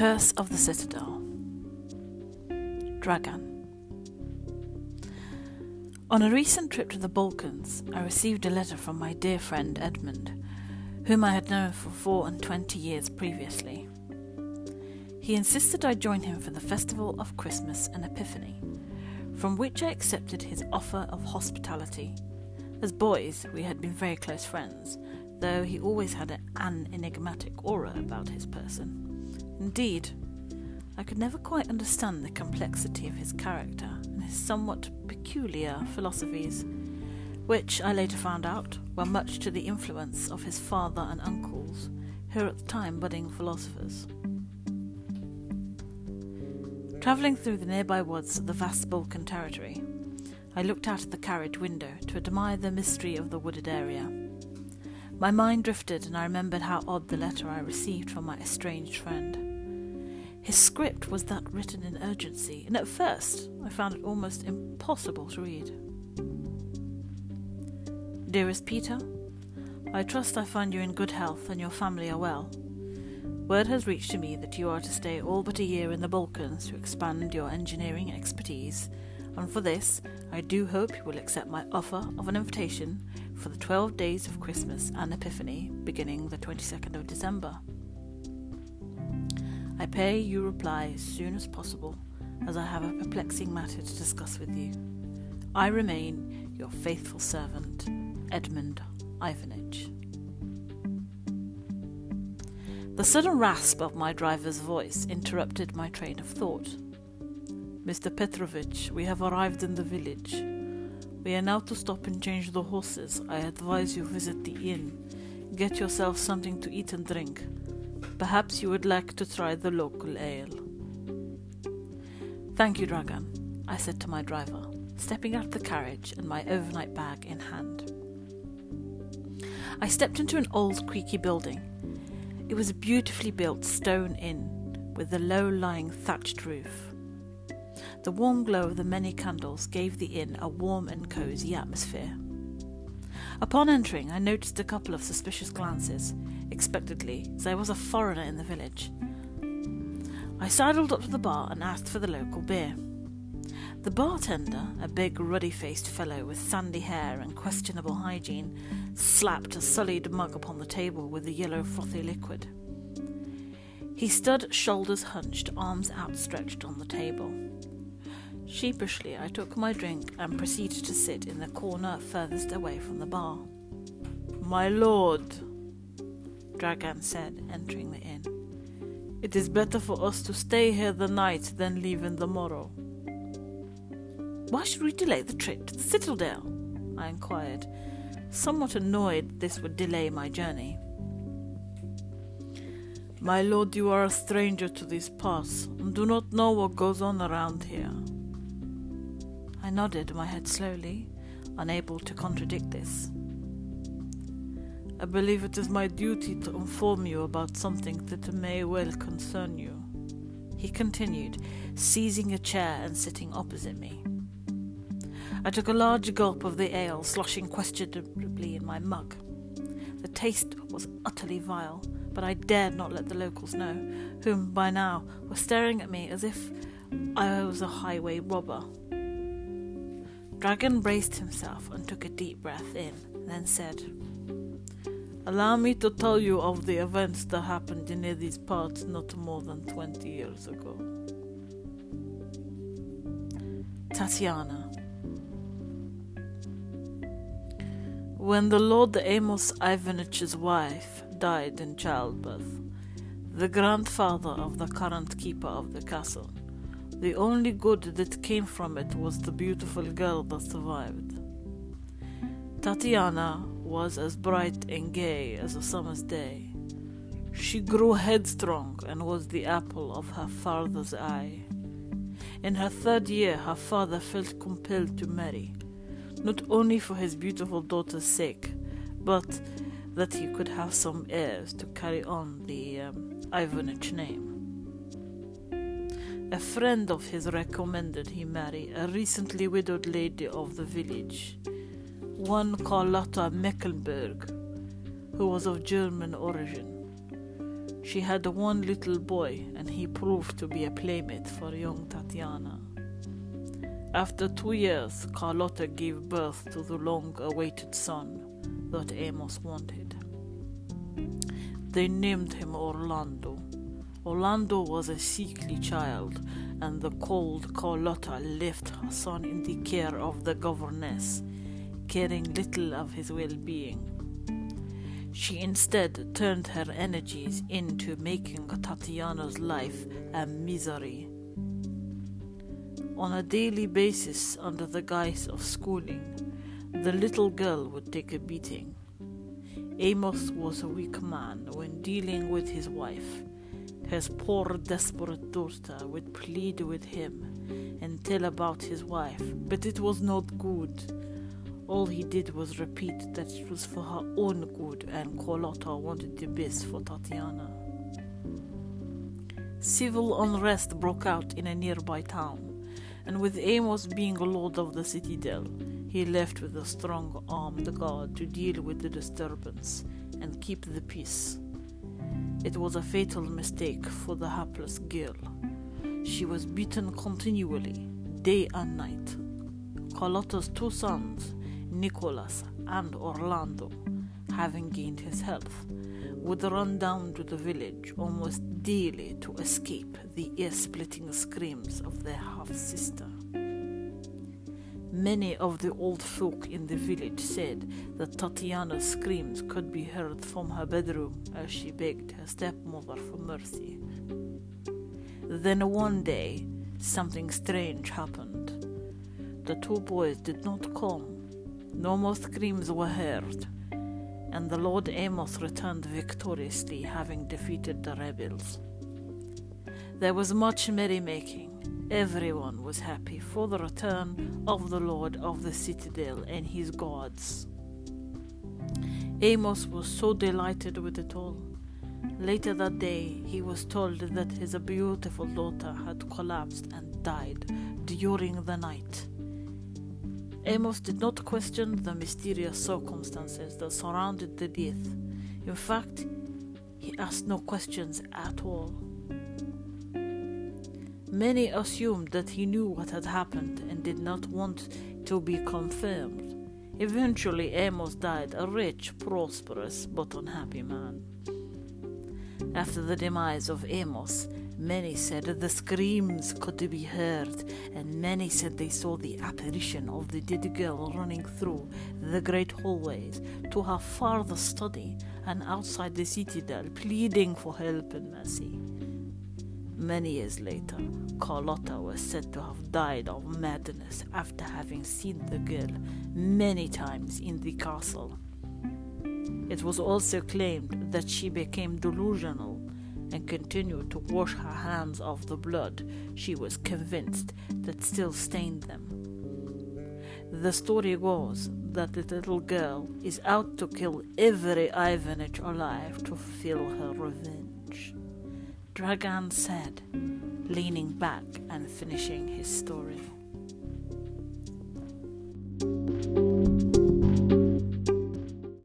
Curse of the Citadel. Dragan. On a recent trip to the Balkans, I received a letter from my dear friend Edmund, whom I had known for four and twenty years previously. He insisted I join him for the festival of Christmas and Epiphany, from which I accepted his offer of hospitality. As boys, we had been very close friends, though he always had an enigmatic aura about his person. Indeed, I could never quite understand the complexity of his character and his somewhat peculiar philosophies, which I later found out were much to the influence of his father and uncles, who were at the time budding philosophers. Travelling through the nearby woods of the vast Balkan territory, I looked out of the carriage window to admire the mystery of the wooded area. My mind drifted, and I remembered how odd the letter I received from my estranged friend. His script was that written in urgency, and at first I found it almost impossible to read. Dearest Peter, I trust I find you in good health and your family are well. Word has reached to me that you are to stay all but a year in the Balkans to expand your engineering expertise, and for this I do hope you will accept my offer of an invitation for the 12 days of Christmas and Epiphany beginning the 22nd of December. I pray you reply as soon as possible, as I have a perplexing matter to discuss with you. I remain your faithful servant, Edmund Ivanitch. The sudden rasp of my driver's voice interrupted my train of thought. Mr. Petrovitch, we have arrived in the village. We are now to stop and change the horses. I advise you visit the inn. Get yourself something to eat and drink. Perhaps you would like to try the local ale. Thank you, Dragan, I said to my driver, stepping out of the carriage and my overnight bag in hand. I stepped into an old creaky building. It was a beautifully built stone inn with a low lying thatched roof. The warm glow of the many candles gave the inn a warm and cosy atmosphere. Upon entering, I noticed a couple of suspicious glances, expectedly, as I was a foreigner in the village. I sidled up to the bar and asked for the local beer. The bartender, a big ruddy faced fellow with sandy hair and questionable hygiene, slapped a sullied mug upon the table with the yellow frothy liquid. He stood, shoulders hunched, arms outstretched on the table. Sheepishly, I took my drink and proceeded to sit in the corner furthest away from the bar. My lord, Dragan said, entering the inn, it is better for us to stay here the night than leave in the morrow. Why should we delay the trip to the citadel? I inquired, somewhat annoyed this would delay my journey. My lord, you are a stranger to these parts and do not know what goes on around here. I nodded my head slowly, unable to contradict this. I believe it is my duty to inform you about something that may well concern you. He continued, seizing a chair and sitting opposite me. I took a large gulp of the ale, sloshing questionably in my mug. The taste was utterly vile, but I dared not let the locals know, whom by now were staring at me as if I was a highway robber. Dragan braced himself and took a deep breath in, then said, Allow me to tell you of the events that happened in these parts not more than twenty years ago. Tatiana. When the Lord Amos Ivanitch's wife died in childbirth, the grandfather of the current keeper of the castle the only good that came from it was the beautiful girl that survived. Tatiana was as bright and gay as a summer's day. She grew headstrong and was the apple of her father's eye. In her third year, her father felt compelled to marry, not only for his beautiful daughter's sake, but that he could have some heirs to carry on the um, Ivanitch name. A friend of his recommended he marry a recently widowed lady of the village, one Carlotta Mecklenburg, who was of German origin. She had one little boy, and he proved to be a playmate for young Tatiana. After two years, Carlotta gave birth to the long awaited son that Amos wanted. They named him Orlando. Orlando was a sickly child, and the cold Carlotta left her son in the care of the governess, caring little of his well being. She instead turned her energies into making Tatiana's life a misery. On a daily basis, under the guise of schooling, the little girl would take a beating. Amos was a weak man when dealing with his wife. His poor, desperate daughter would plead with him and tell about his wife, but it was not good. All he did was repeat that it was for her own good and Carlotta wanted the best for Tatiana. Civil unrest broke out in a nearby town, and with Amos being lord of the citadel, he left with a strong armed guard to deal with the disturbance and keep the peace. It was a fatal mistake for the hapless girl. She was beaten continually, day and night. Carlotta's two sons, Nicholas and Orlando, having gained his health, would run down to the village almost daily to escape the ear splitting screams of their half sister. Many of the old folk in the village said that Tatiana's screams could be heard from her bedroom as she begged her stepmother for mercy. Then one day, something strange happened. The two boys did not come no more screams were heard, and the Lord Amos returned victoriously, having defeated the rebels. There was much merrymaking. Everyone was happy for the return of the Lord of the citadel and his gods. Amos was so delighted with it all. Later that day, he was told that his beautiful daughter had collapsed and died during the night. Amos did not question the mysterious circumstances that surrounded the death. In fact, he asked no questions at all. Many assumed that he knew what had happened and did not want to be confirmed. Eventually, Amos died a rich, prosperous, but unhappy man. After the demise of Amos, Many said the screams could be heard, and many said they saw the apparition of the dead girl running through the great hallways to her father's study and outside the citadel, pleading for help and mercy. Many years later, Carlotta was said to have died of madness after having seen the girl many times in the castle. It was also claimed that she became delusional and continued to wash her hands of the blood she was convinced that still stained them. The story goes that the little girl is out to kill every Ivanitch alive to fulfill her revenge. Dragan said, leaning back and finishing his story.